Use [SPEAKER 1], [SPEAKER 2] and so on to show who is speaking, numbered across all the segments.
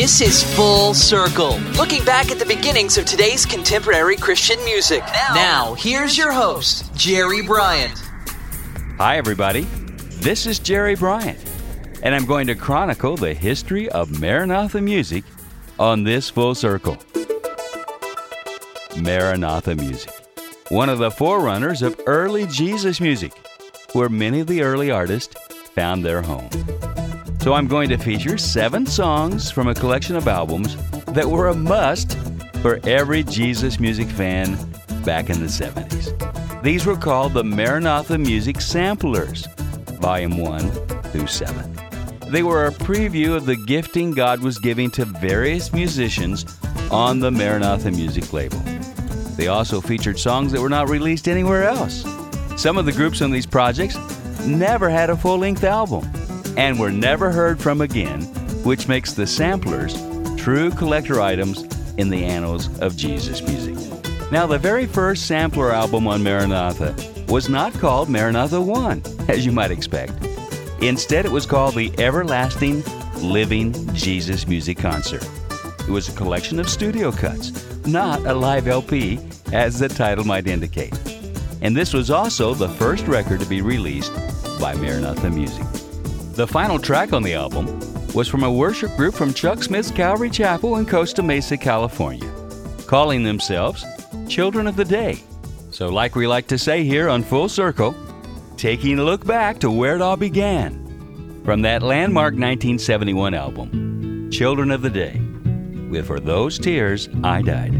[SPEAKER 1] This is Full Circle, looking back at the beginnings of today's contemporary Christian music. Now, here's your host, Jerry Bryant.
[SPEAKER 2] Hi, everybody. This is Jerry Bryant, and I'm going to chronicle the history of Maranatha music on this full circle. Maranatha music, one of the forerunners of early Jesus music, where many of the early artists found their home. So I'm going to feature seven songs from a collection of albums that were a must for every Jesus music fan back in the 70s. These were called the Maranatha Music Samplers, Volume 1 through 7. They were a preview of the gifting God was giving to various musicians on the Maranatha Music label. They also featured songs that were not released anywhere else. Some of the groups on these projects never had a full length album and were never heard from again, which makes the samplers true collector items in the annals of Jesus music. Now, the very first sampler album on Maranatha was not called Maranatha 1, as you might expect. Instead, it was called the Everlasting Living Jesus Music Concert. It was a collection of studio cuts, not a live LP, as the title might indicate. And this was also the first record to be released by Maranatha Music. The final track on the album was from a worship group from Chuck Smith's Calvary Chapel in Costa Mesa, California, calling themselves Children of the Day. So, like we like to say here on Full Circle, taking a look back to where it all began from that landmark 1971 album, Children of the Day, with For Those Tears I Died.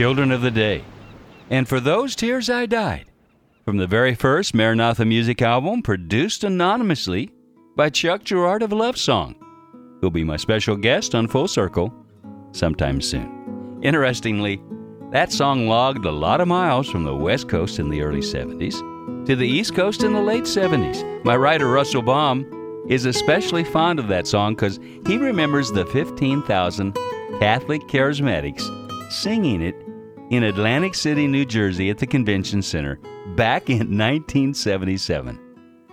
[SPEAKER 3] Children of the Day. And for those tears I died. From the very first Maranatha music album, produced anonymously by Chuck Girard of Love Song, who'll be my special guest on Full Circle sometime soon. Interestingly, that song logged a lot of miles from the West Coast in the early 70s to the East Coast in the late 70s. My writer, Russell Baum, is especially fond of that song because he remembers the 15,000 Catholic charismatics singing it in Atlantic City, New Jersey at the Convention Center back in 1977.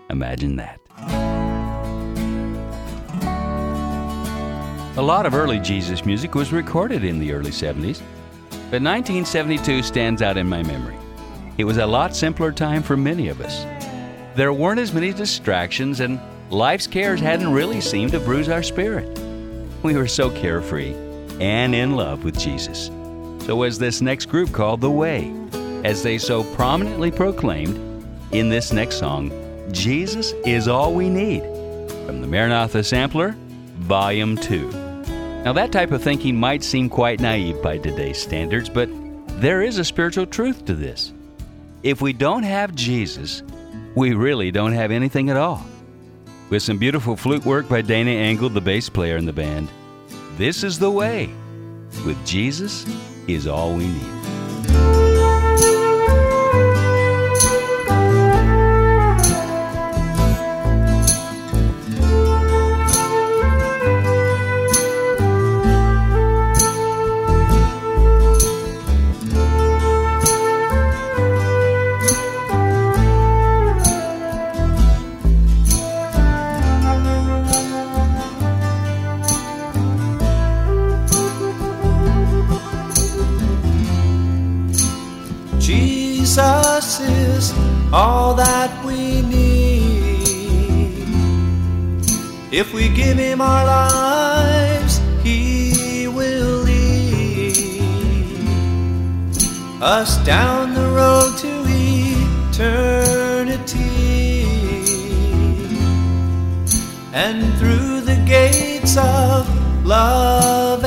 [SPEAKER 3] Imagine that. A lot of early Jesus music was recorded in the early 70s, but 1972 stands out in my memory. It was a lot simpler time for many of us. There weren't as many distractions, and life's cares hadn't really seemed to bruise our spirit. We were so carefree and in love with Jesus. So was this next group called The Way, as they so prominently proclaimed in this next song, Jesus is All We Need, from the Maranatha Sampler, Volume 2. Now, that type of thinking might seem quite naive by today's standards, but there is a spiritual truth to this. If we don't have Jesus, we really don't have anything at all. With some beautiful flute work by Dana Engle, the bass player in the band, this is the way. With Jesus is all we need.
[SPEAKER 4] If we give Him our lives, He will lead us down the road to eternity. And through the gates of love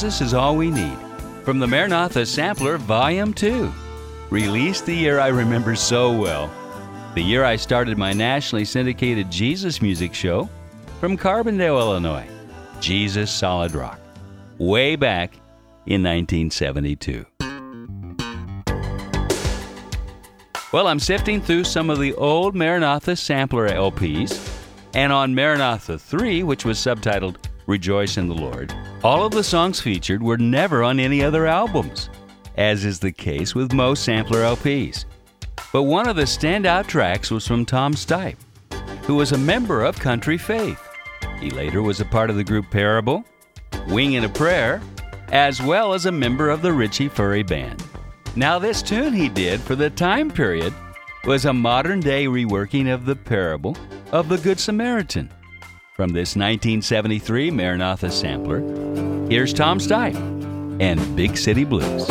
[SPEAKER 4] Jesus is All We Need.
[SPEAKER 3] From the Maranatha Sampler, Volume 2. Released the year I remember so well. The year I started my nationally syndicated Jesus music show from Carbondale, Illinois. Jesus Solid Rock. Way back in 1972. Well, I'm sifting through some of the old Maranatha sampler LPs, and on Maranatha 3, which was subtitled Rejoice in the Lord, all of the songs featured were never on any other albums, as is the case with most sampler LPs. But one of the standout tracks was from Tom Stipe, who was a member of Country Faith. He later was a part of the group Parable, Wing and a Prayer, as well as a member of the Richie Furay Band. Now, this tune he did for the time period was a modern day reworking of the parable of the Good Samaritan. From this 1973 Maranatha sampler, here's Tom Stipe and Big City Blues.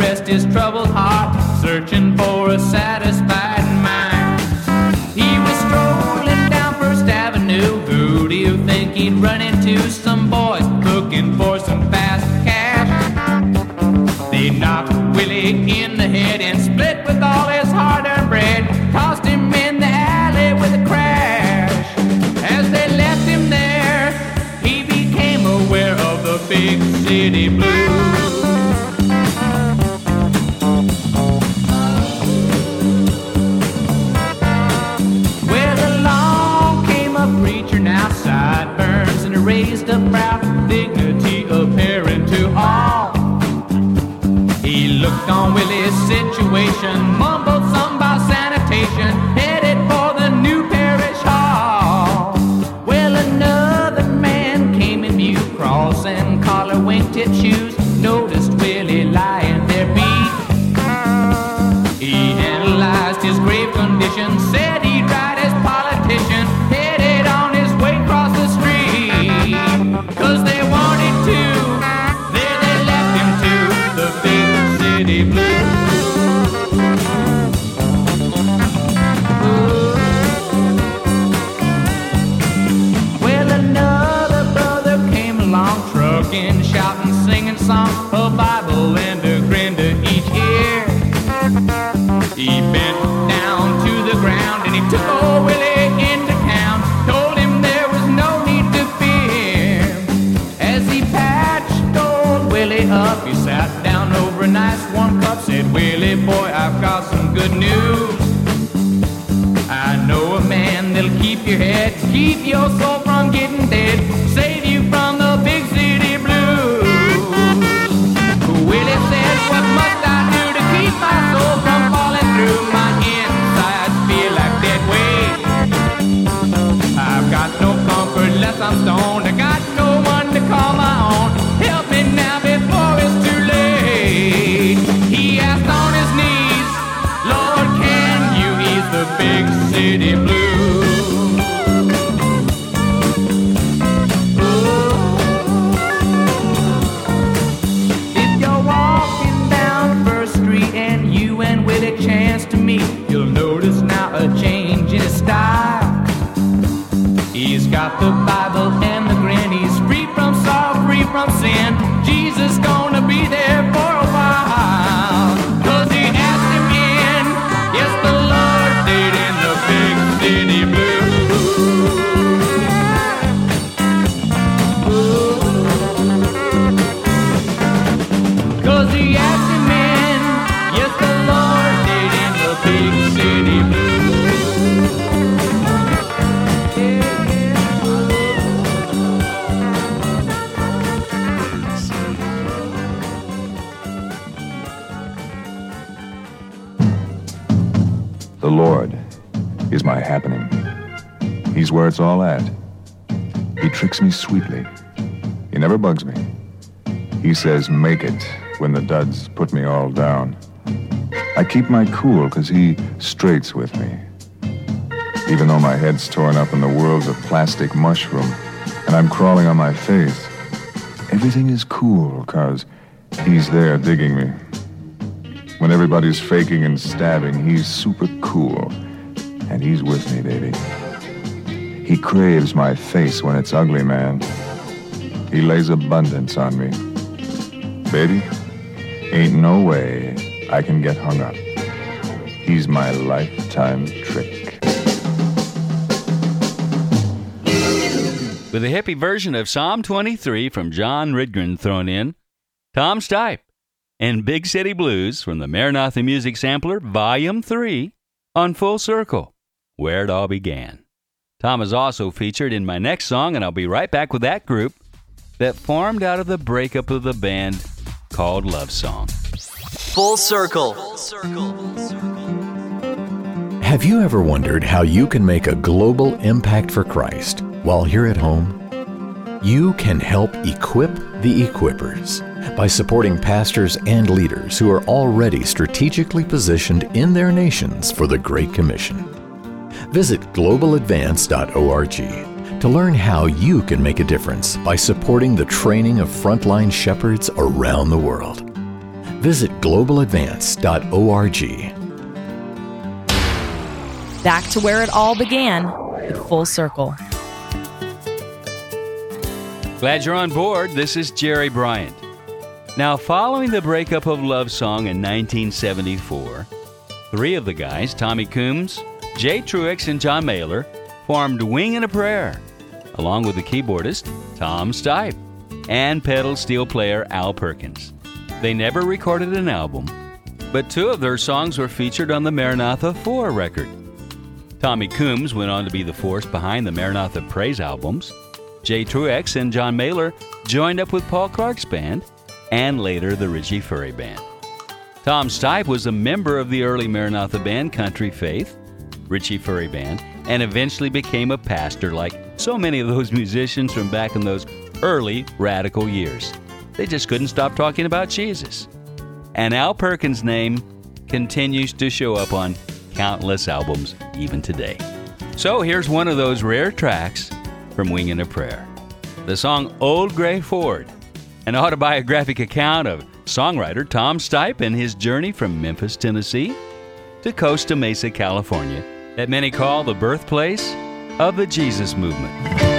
[SPEAKER 5] Rest his troubled heart, searching for a satisfied mind. He was strolling down First Avenue. Who do you think he'd run into? Some boys looking for some fast cash. They knocked Willie in the head and split with all his hard-earned bread. Tossed him in the alley with a crash. As they left him there, he became aware of the big city blues.
[SPEAKER 6] Never bugs me. He says, make it, when the duds put me all down. I keep my cool because he straights with me. Even though my head's torn up and the world's a plastic mushroom and I'm crawling on my face, everything is cool because he's there digging me. When everybody's faking and stabbing, he's super cool. And he's with me, baby. He craves my face when it's ugly, man. He lays abundance on me. Baby, ain't no way I can get hung up. He's my lifetime trick.
[SPEAKER 3] With a hippie version of Psalm 23 from John Rydgren thrown in, Tom Stipe and Big City Blues from the Maranatha Music Sampler, Volume 3, on Full Circle, where it all began. Tom is also featured in my next song, and I'll be right back with that group that formed out of the breakup of the band called Love Song.
[SPEAKER 1] Full Circle.
[SPEAKER 7] Have you ever wondered how you can make a global impact for Christ while here at home? You can help equip the equippers by supporting pastors and leaders who are already strategically positioned in their nations for the Great Commission. Visit globaladvance.org to learn how you can make a difference by supporting the training of frontline shepherds around the world. Visit globaladvance.org.
[SPEAKER 8] Back to where it all began with Full Circle.
[SPEAKER 3] Glad you're on board. This is Jerry Bryant. Now, following the breakup of Love Song in 1974, three of the guys, Tommy Coomes, Jay Truex, and John Mehler, formed Wing and a Prayer, along with the keyboardist, Tom Stipe, and pedal steel player Al Perkins. They never recorded an album, but two of their songs were featured on the Maranatha 4 record. Tommy Coomes went on to be the force behind the Maranatha Praise albums. Jay Truex and John Mehler joined up with Paul Clark's band and later the Richie Furay Band. Tom Stipe was a member of the early Maranatha band Country Faith, Richie Furay Band, and eventually became a pastor like so many of those musicians from back in those early radical years. They just couldn't stop talking about Jesus. And Al Perkins' name continues to show up on countless albums even today. So here's one of those rare tracks from Wing and a Prayer. The song Old Gray Ford, an autobiographic account of songwriter Tom Stipe and his journey from Memphis, Tennessee to Costa Mesa, California, that many call the birthplace of the Jesus movement.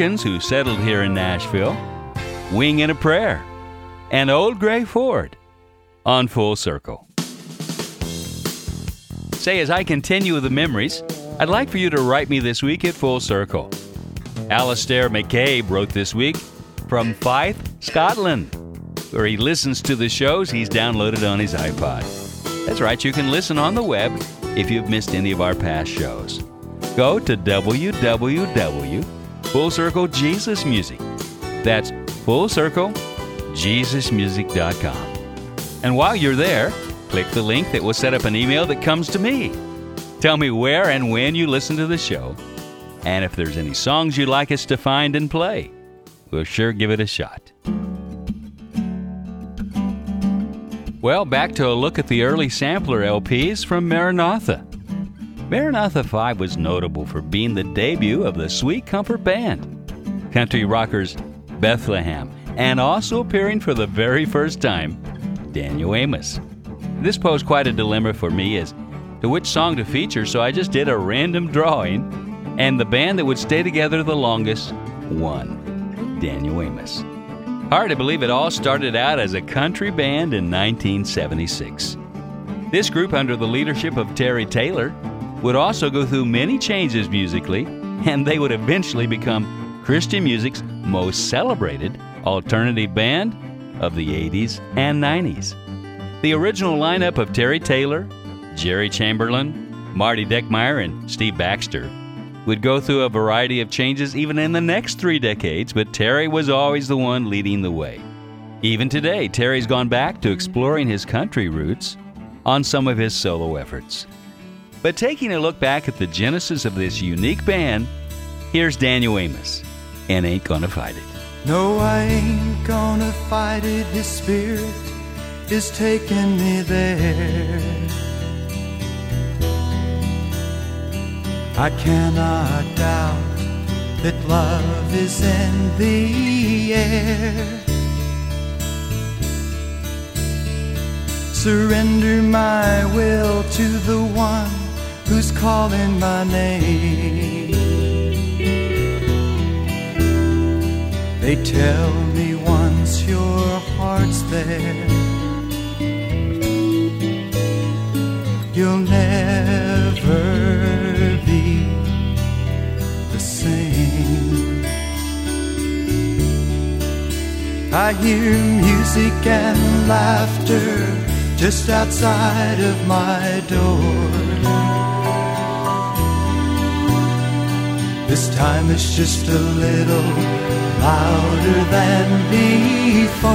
[SPEAKER 3] Perkins, who settled here in Nashville, Wing and a Prayer, and Old Gray Ford on Full Circle. Say, as I continue with the memories, I'd like for you to write me this week at Full Circle. Alastair McCabe wrote this week from Fife, Scotland, where he listens to the shows he's downloaded on his iPod. That's right, you can listen on the web if you've missed any of our past shows. Go to www. Full Circle Jesus Music. That's Full Circle JesusMusic.com. And while you're there, click the link that will set up an email that comes to me. Tell me where and when you listen to the show, and if there's any songs you'd like us to find and play. We'll sure give it a shot. Well, back to a look at the early sampler LPs from Maranatha. Maranatha 5 was notable for being the debut of the Sweet Comfort Band, country rockers Bethlehem, and also appearing for the very first time, Daniel Amos. This posed quite a dilemma for me as to which song to feature, so I just did a random drawing, and the band that would stay together the longest won Daniel Amos. Hard to believe it all started out as a country band in 1976. This group, under the leadership of Terry Taylor, would also go through many changes musically, and they would eventually become Christian music's most celebrated alternative band of the 80s and 90s. The original lineup of Terry Taylor, Jerry Chamberlain, Marty Dieckmeyer, and Steve Baxter would go through a variety of changes even in the next three decades, but Terry was always the one leading the way. Even today, Terry's gone back to exploring his country roots on some of his solo efforts. But taking a look back at the genesis of this unique band, here's Daniel Amos and Ain't Gonna Fight It.
[SPEAKER 4] No, I ain't gonna fight it. His spirit is taking me there. I cannot doubt that love is in the air. Surrender my will to the one who's calling my name. They tell me once your heart's there, you'll never be the same. I hear music and laughter just outside of my door. This time it's just a little louder than before.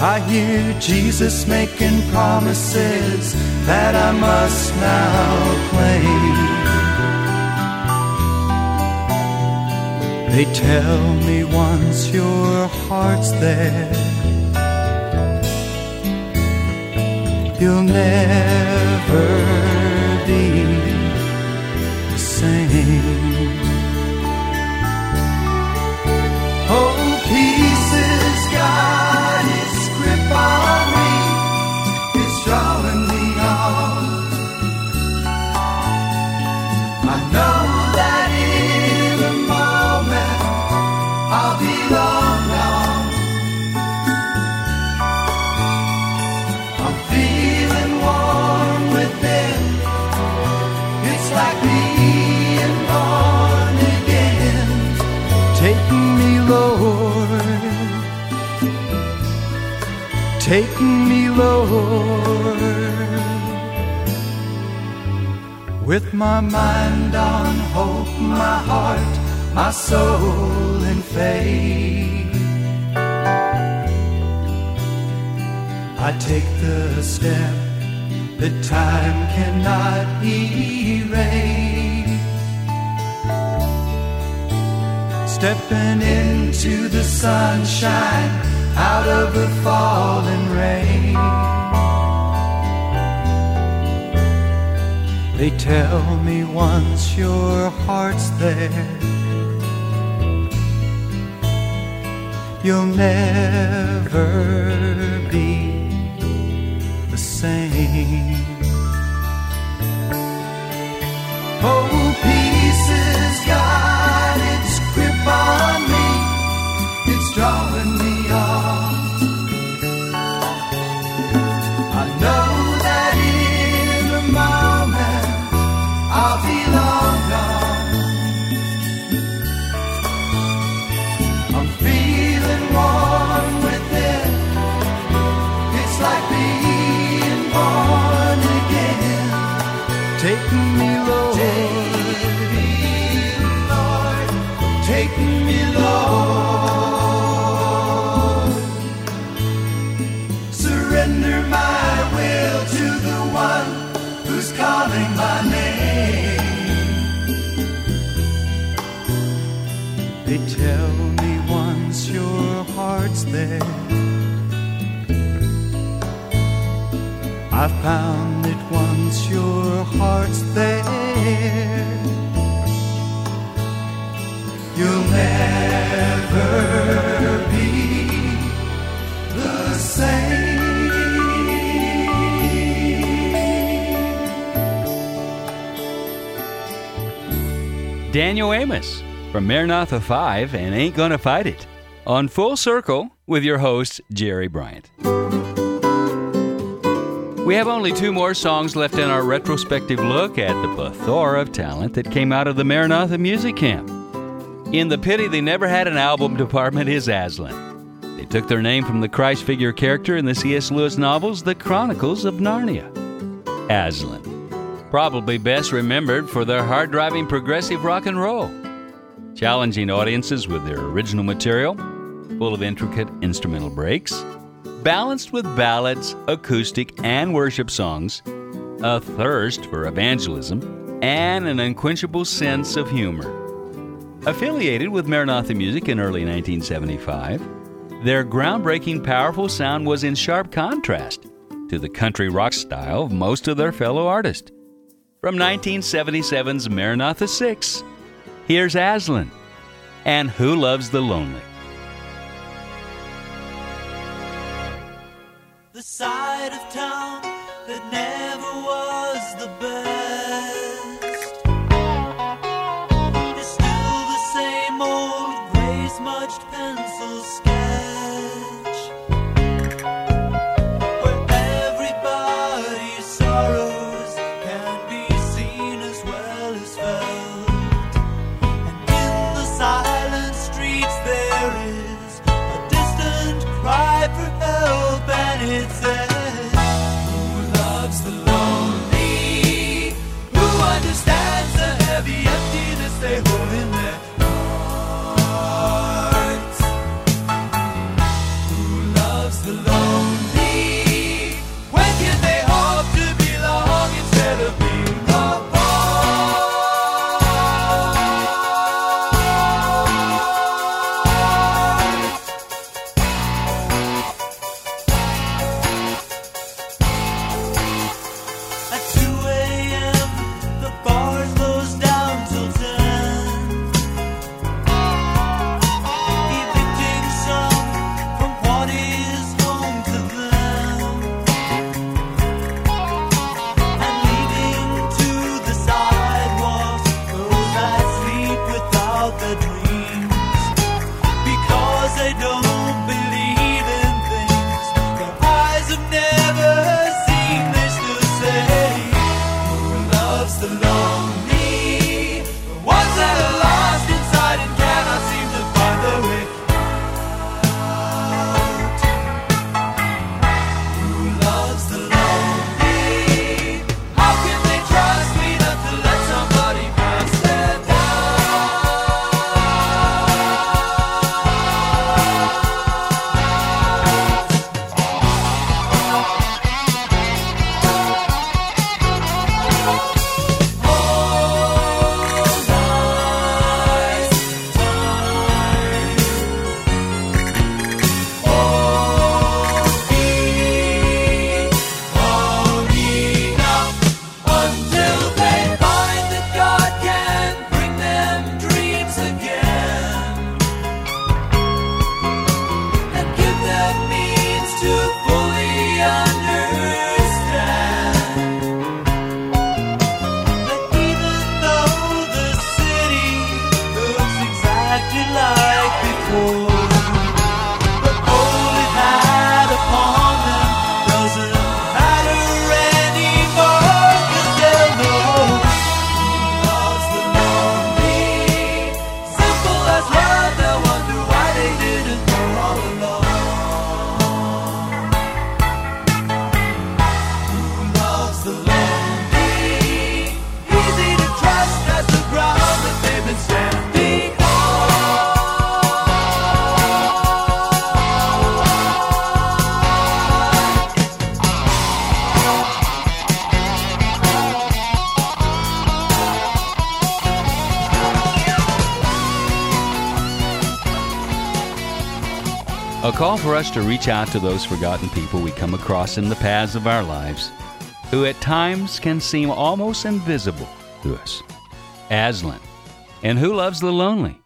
[SPEAKER 4] I hear Jesus making promises that I must now claim. They tell me once your heart's there, you'll never Take me, Lord. With my mind on hope, my heart, my soul in faith. I take the step that time cannot erase. Stepping into the sunshine out of the falling rain. They tell me once your heart's there, you'll never be the same. Oh, peace has got its grip on me. It's drawing me on. I found that once your heart's there, you'll never be the same.
[SPEAKER 3] Daniel Amos from Maranatha 5 and Ain't Gonna Fight It on Full Circle with your host, Jerry Bryant. We have only two more songs left in our retrospective look at the plethora of talent that came out of the Maranatha Music Camp. In the pity they never had an album department is Aslan. They took their name from the Christ figure character in the C.S. Lewis novels The Chronicles of Narnia. Aslan. Probably best remembered for their hard driving progressive rock and roll. Challenging audiences with their original material, full of intricate instrumental breaks, balanced with ballads, acoustic, and worship songs, a thirst for evangelism, and an unquenchable sense of humor. Affiliated with Maranatha Music in early 1975, their groundbreaking, powerful sound was in sharp contrast to the country rock style of most of their fellow artists. From 1977's Maranatha 6, here's Aslan and Who Loves the Lonely.
[SPEAKER 9] Side of town that never was the best is still the same old gray smudged pencil sketch where everybody's sorrows can be seen as well as felt. And in the silent streets there is a distant cry for help,
[SPEAKER 3] call for us to reach out to those forgotten people we come across in the paths of our lives who at times can seem almost invisible to us. Aslan, and Who Loves the Lonely?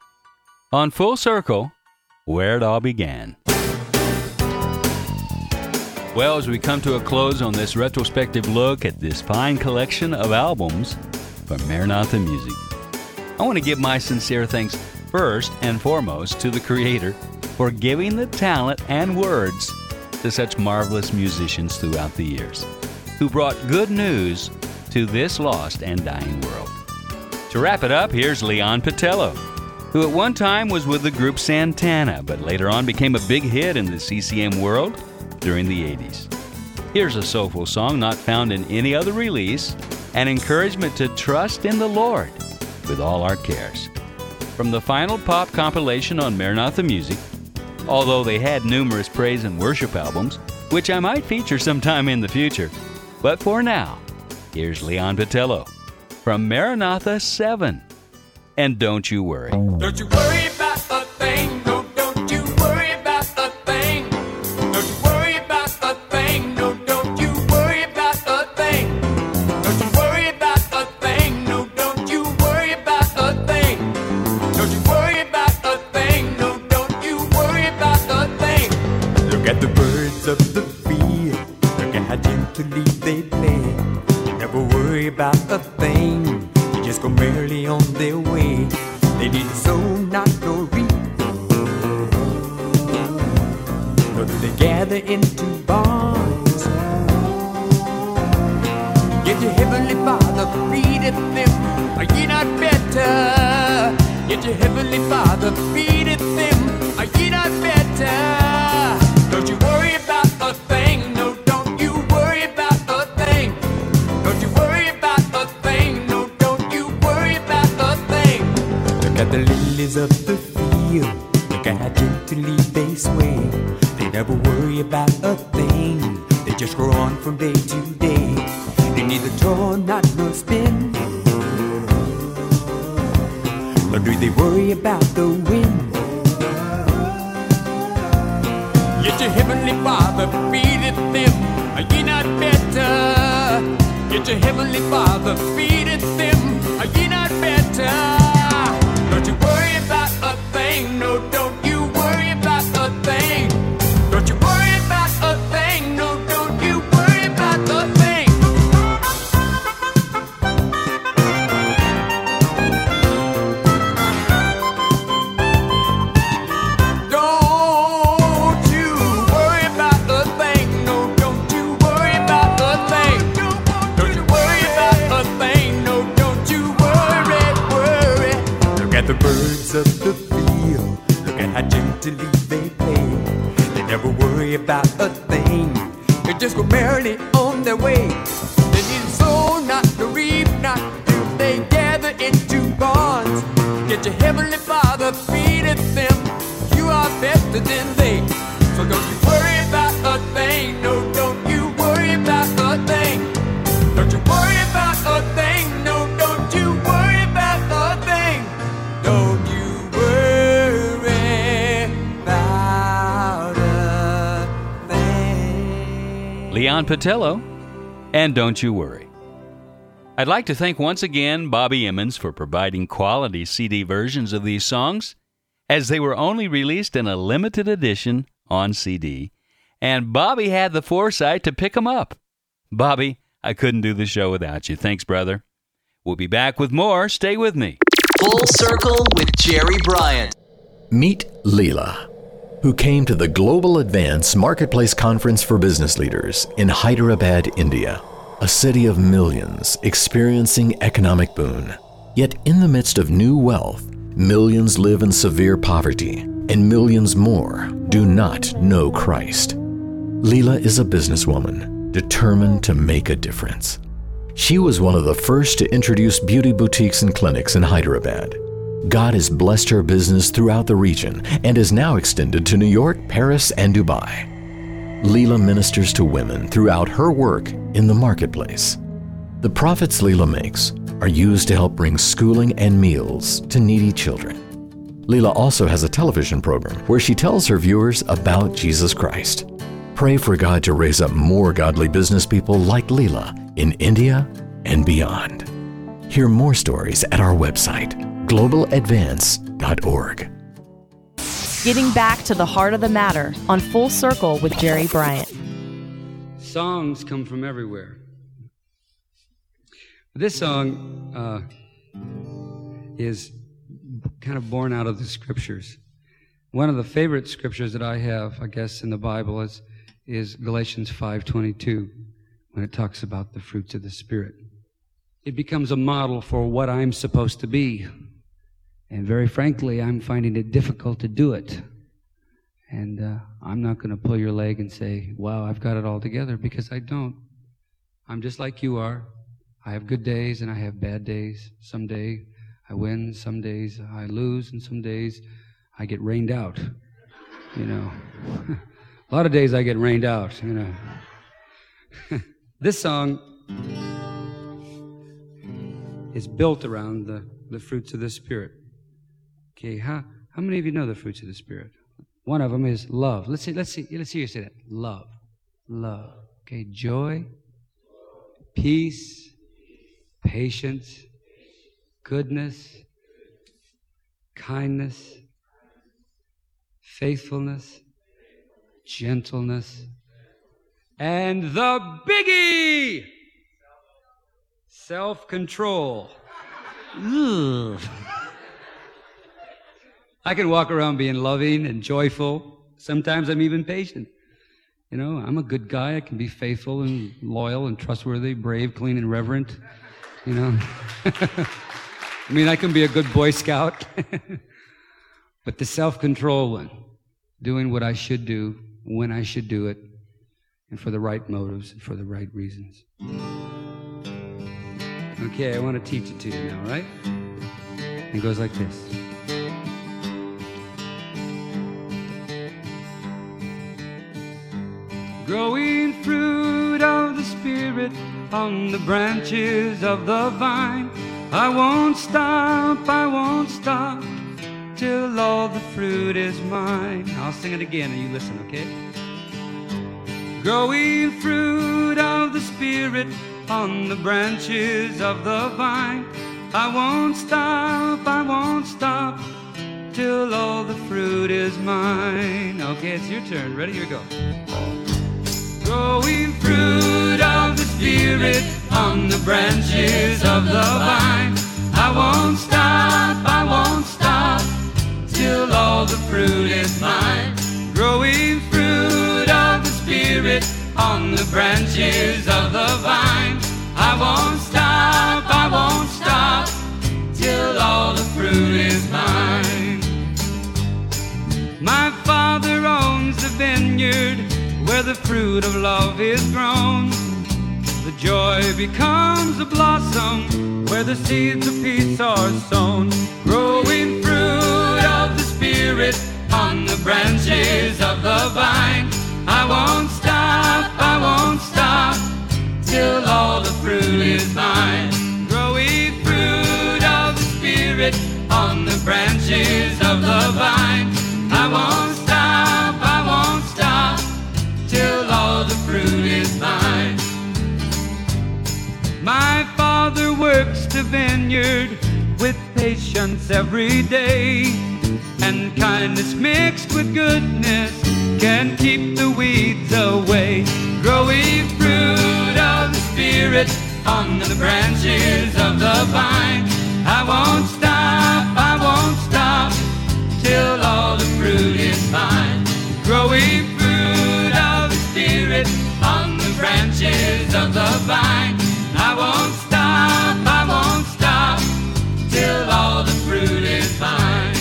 [SPEAKER 3] On Full Circle, where it all began. Well, as we come to a close on this retrospective look at this fine collection of albums from Maranatha Music, I want to give my sincere thanks first and foremost to the Creator for giving the talent and words to such marvelous musicians throughout the years who brought good news to this lost and dying world. To wrap it up, here's Leon Patillo, who at one time was with the group Santana, but later on became a big hit in the CCM world during the 80s. Here's a soulful song not found in any other release, an encouragement to trust in the Lord with all our cares. From the final pop compilation on Maranatha Music, although they had numerous praise and worship albums, which I might feature sometime in the future. But for now, here's Leon Patillo from Maranatha 7. And don't you worry.
[SPEAKER 5] Don't you worry about
[SPEAKER 10] the wind. Yet your heavenly Father feedeth them. Are ye not better? Yet your heavenly Father feedeth them. Are ye not better? Thing.
[SPEAKER 3] Patillo, and don't you worry. I'd like to thank once again Bobby Emmons for providing quality CD versions of these songs, as they were only released in a limited edition on CD, and Bobby had the foresight to pick 'em up. Bobby, I couldn't do the show without you. Thanks, brother. We'll be back with more. Stay with me.
[SPEAKER 1] Full Circle with Jerry Bryant.
[SPEAKER 7] Meet Leela, who came to the Global Advance Marketplace Conference for Business Leaders in Hyderabad, India, a city of millions experiencing economic boon. Yet, in the midst of new wealth, millions live in severe poverty, and millions more do not know Christ. Leela is a businesswoman determined to make a difference. She was one of the first to introduce beauty boutiques and clinics in Hyderabad. God has blessed her business throughout the region and is now extended to New York, Paris, and Dubai. Leela ministers to women throughout her work in the marketplace. The profits Leela makes are used to help bring schooling and meals to needy children. Leela also has a television program where she tells her viewers about Jesus Christ. Pray for God to raise up more godly business people like Leela in India and beyond. Hear more stories at our website, globaladvance.org.
[SPEAKER 8] Getting back to the heart of the matter on Full Circle with Jerry Bryant.
[SPEAKER 11] Songs come from everywhere. This song uh, is kind of born out of the scriptures. One of the favorite scriptures that I have, I guess, in the Bible is is Galatians 5:22 when it talks about the fruits of the spirit. It becomes a model for what I'm supposed to be. And very frankly, I'm finding it difficult to do it. And uh, I'm not going to pull your leg and say, wow, I've got it all together, because I don't. I'm just like you are. I have good days and I have bad days. Some day I win, some days I lose, and some days I get rained out. You know. A lot of days I get rained out, you know. this song is built around the, the fruits of the Spirit. Okay, how, how many of you know the fruits of the Spirit? One of them is love. Let's see, let's see, let's see you say that. Love. Love. Okay, joy, peace, patience, goodness, kindness, faithfulness, gentleness, and the biggie, self control. I can walk around being loving and joyful. Sometimes I'm even patient. You know, I'm a good guy. I can be faithful and loyal and trustworthy, brave, clean, and reverent. You know, I mean, I can be a good Boy Scout. but the self control one, doing what I should do when I should do it, and for the right motives and for the right reasons. Okay, I want to teach it to you now, right? It goes like this. Growing fruit of the Spirit on the branches of the vine. I won't stop, I won't stop till all the fruit is mine. I'll sing it again and you listen, okay? Growing fruit of the Spirit on the branches of the vine. I won't stop, I won't stop till all the fruit is mine. Okay, it's your turn. Ready? Here we go. Growing fruit of the Spirit on the branches of the vine. I won't stop, I won't stop till all the fruit is mine. Growing fruit of the Spirit on the branches of the vine. I won't stop, I won't stop till all the fruit is mine. My Father owns the vineyard where the fruit of love is grown. The joy becomes a blossom where the seeds of peace are sown. Growing fruit of the Spirit on the branches of the vine. I won't stop, I won't stop till all the fruit is mine. Growing fruit of the Spirit on the branches of the vine. I won't fruit is mine. My Father works the vineyard with patience every day, and kindness mixed with goodness can keep the weeds away. Growing fruit of the Spirit on the branches of the vine. I won't stop, I won't stop till all the fruit is mine. Growing branches of the vine. I won't stop, I won't stop till all the fruit is mine.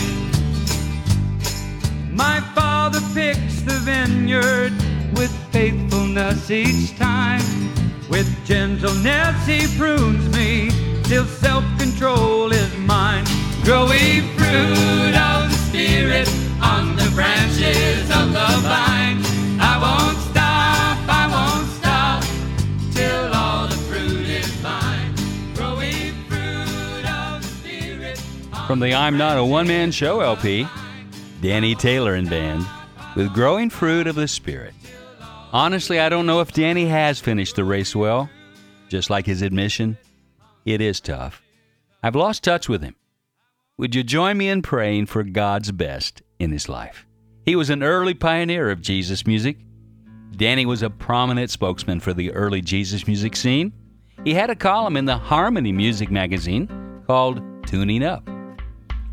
[SPEAKER 11] My Father picks the vineyard with faithfulness each time. With gentleness he prunes me till self-control is mine. Growing fruit
[SPEAKER 3] From the I'm Not a One Man Show LP, Danny Taylor and Band with Growing Fruit of the Spirit. Honestly, I don't know if Danny has finished the race well. Just like his admission, it is tough. I've lost touch with him. Would you join me in praying for God's best in his life? He was an early pioneer of Jesus music. Danny was a prominent spokesman for the early Jesus music scene. He had a column in the Harmony Music magazine called Tuning Up.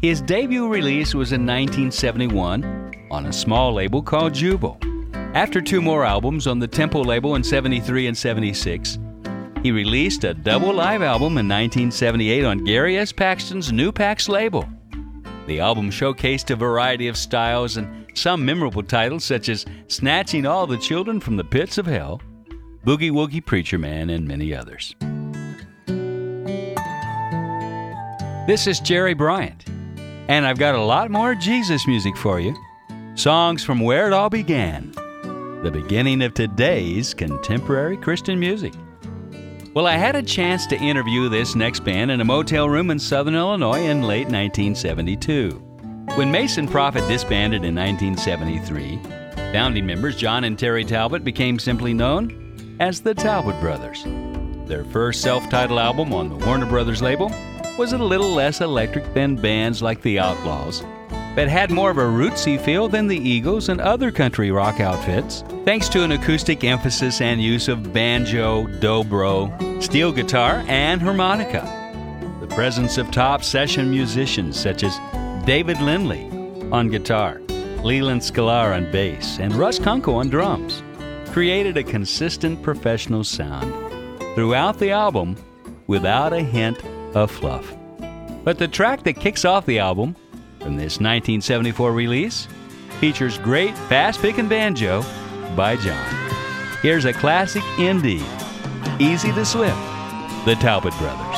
[SPEAKER 3] His debut release was in 1971 on a small label called Jubal. After two more albums on the Temple label in 73 and 76, he released a double live album in 1978 on Gary S. Paxton's New Pax label. The album showcased a variety of styles and some memorable titles such as Snatching All the Children from the Pits of Hell, Boogie Woogie Preacher Man, and many others. This is Jerry Bryant, and I've got a lot more Jesus music for you. Songs from where it all began, the beginning of today's contemporary Christian music. Well, I had a chance to interview this next band in a motel room in southern Illinois in late 1972. When Mason Proffit disbanded in 1973, founding members John and Terry Talbot became simply known as the Talbot Brothers. Their first self titled album on the Warner Brothers label was a little less electric than bands like the Outlaws, but had more of a rootsy feel than the Eagles and other country rock outfits, thanks to an acoustic emphasis and use of banjo, dobro, steel guitar, and harmonica. The presence of top session musicians such as David Lindley on guitar, Leland Sklar on bass, and Russ Kunkel on drums created a consistent professional sound throughout the album without a hint of fluff. But the track that kicks off the album from this 1974 release features great fast picking banjo by John. Here's a classic indie, Easy to Slip, the Talbot Brothers.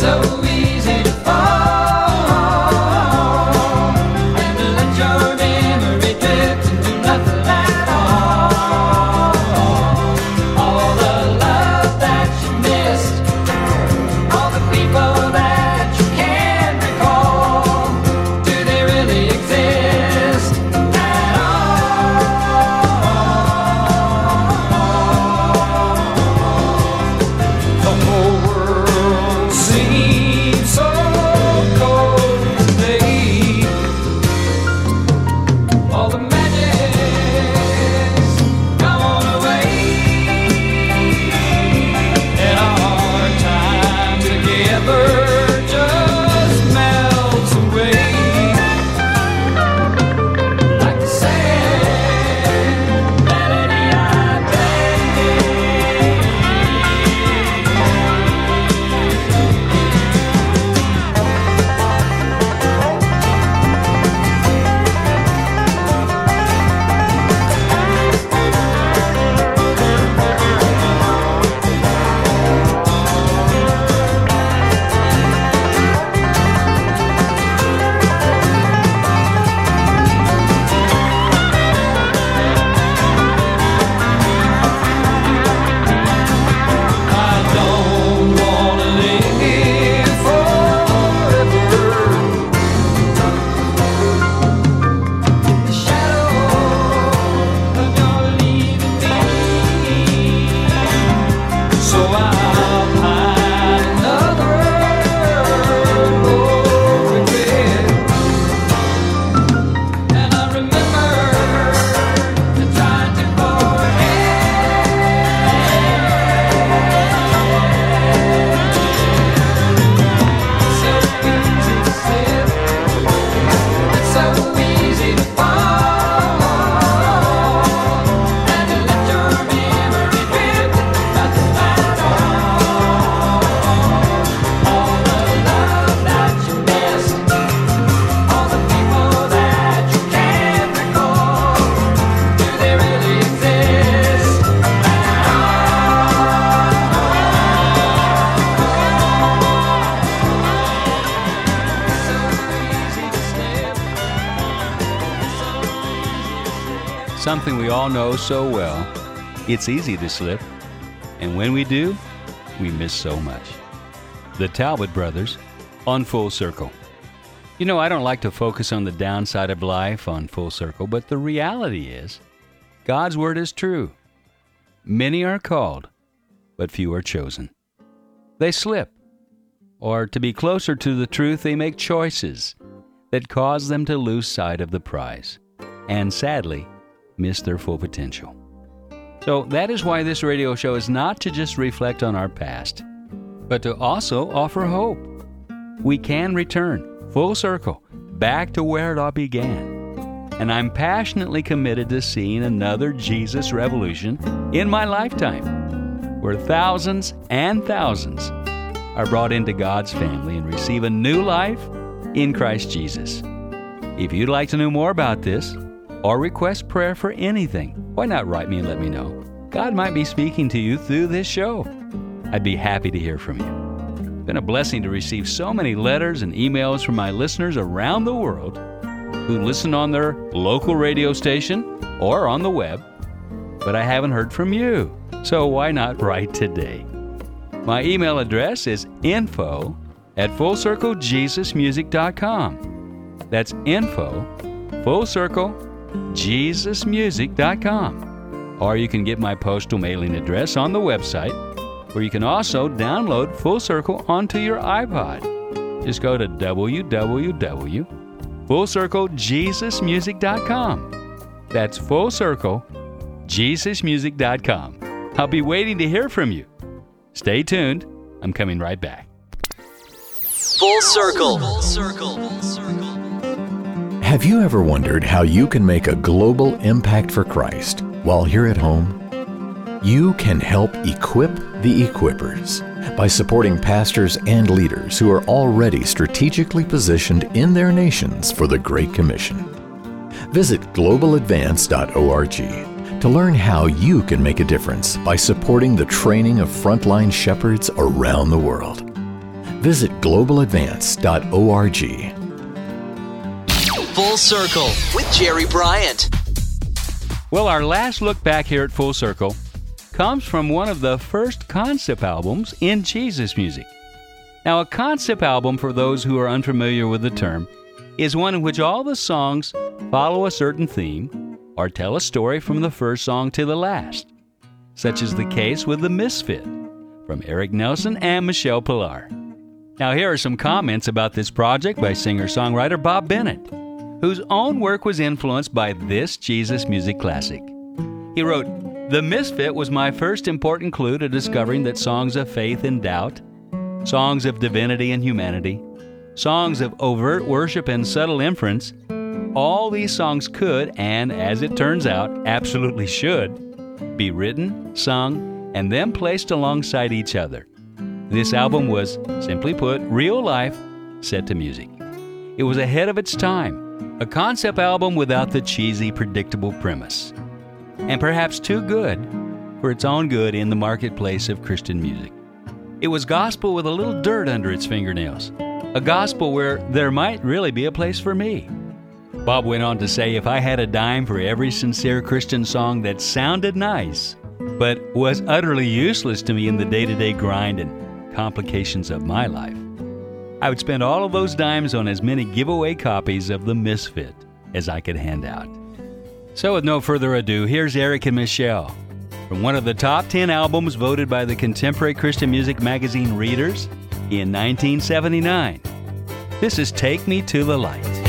[SPEAKER 11] So
[SPEAKER 3] Something we all know so well. It's easy to slip. And when we do, we miss so much. The Talbot Brothers on Full Circle. You know, I don't like to focus on the downside of life on Full Circle, but the reality is God's Word is true. Many are called, but few are chosen. They slip, or to be closer to the truth, they make choices that cause them to lose sight of the prize, and sadly, miss their full potential. So that is why this radio show is not to just reflect on our past, but to also offer hope. We can return full circle, back to where it all began. And I'm passionately committed to seeing another Jesus revolution in my lifetime, where thousands and thousands are brought into God's family and receive a new life in Christ Jesus. If you'd like to know more about this or request prayer for anything, why not write me and let me know? God might be speaking to you through this show. I'd be happy to hear from you It's been a blessing to receive so many letters and emails from my listeners around the world who listen on their local radio station or on the web, but I haven't heard from you. So why not write today? My email address is info at fullcirclejesusmusic.com. That's info, fullcirclejesusmusic.com. Or you can get my postal mailing address on the website where you can also download Full Circle onto your iPod. Just go to www.fullcirclejesusmusic.com. That's fullcirclejesusmusic.com. I'll be waiting to hear from you. Stay tuned. I'm coming right back.
[SPEAKER 1] Full Circle. Full Circle. Full Circle.
[SPEAKER 7] Have you ever wondered how you can make a global impact for Christ while here at home? You can help equip the equippers by supporting pastors and leaders who are already strategically positioned in their nations for the Great Commission. Visit globaladvance.org to learn how you can make a difference by supporting the training of frontline shepherds around the world. Visit globaladvance.org.
[SPEAKER 1] Full Circle with Jerry Bryant.
[SPEAKER 3] Well, our last look back here at Full Circle comes from one of the first concept albums in Jesus music. Now, a concept album, for those who are unfamiliar with the term, is one in which all the songs follow a certain theme or tell a story from the first song to the last, such is the case with The Misfit from Erick Nelson and Michelle Pillar. Now, here are some comments about this project by singer songwriter Bob Bennett, whose own work was influenced by this Jesus music classic. He wrote, the Misfit was my first important clue to discovering that songs of faith and doubt, songs of divinity and humanity, songs of overt worship and subtle inference, all these songs could, and as it turns out, absolutely should, be written, sung, and then placed alongside each other. This album was, simply put, real life set to music. It was ahead of its time, a concept album without the cheesy, predictable premise and perhaps too good for its own good in the marketplace of Christian music. It was gospel with a little dirt under its fingernails, a gospel where there might really be a place for me. Bob went on to say if I had a dime for every sincere Christian song that sounded nice, but was utterly useless to me in the day to day grind and complications of my life, I would spend all of those dimes on as many giveaway copies of The Misfit as I could hand out. So, with no further ado, here's Erick and Michelle from one of the top 10 albums voted by the Contemporary Christian Music Magazine readers in 1979. This is Take Me to the Light.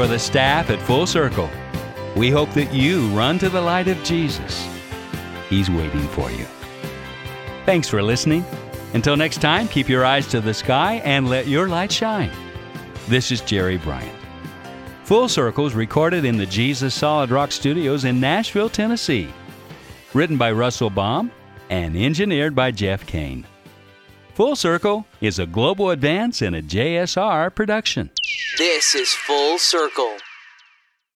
[SPEAKER 3] For the staff at Full Circle, we hope that you run to the light of Jesus. He's waiting for you. Thanks for listening. Until next time, keep your eyes to the sky and let your light shine. This is Jerry Bryant. Full Circles recorded in the Jesus Solid Rock Studios in Nashville, Tennessee. Written by Russell Baum and engineered by Jeff Kane. Full Circle is a global advance in a JSR production.
[SPEAKER 1] This is Full Circle.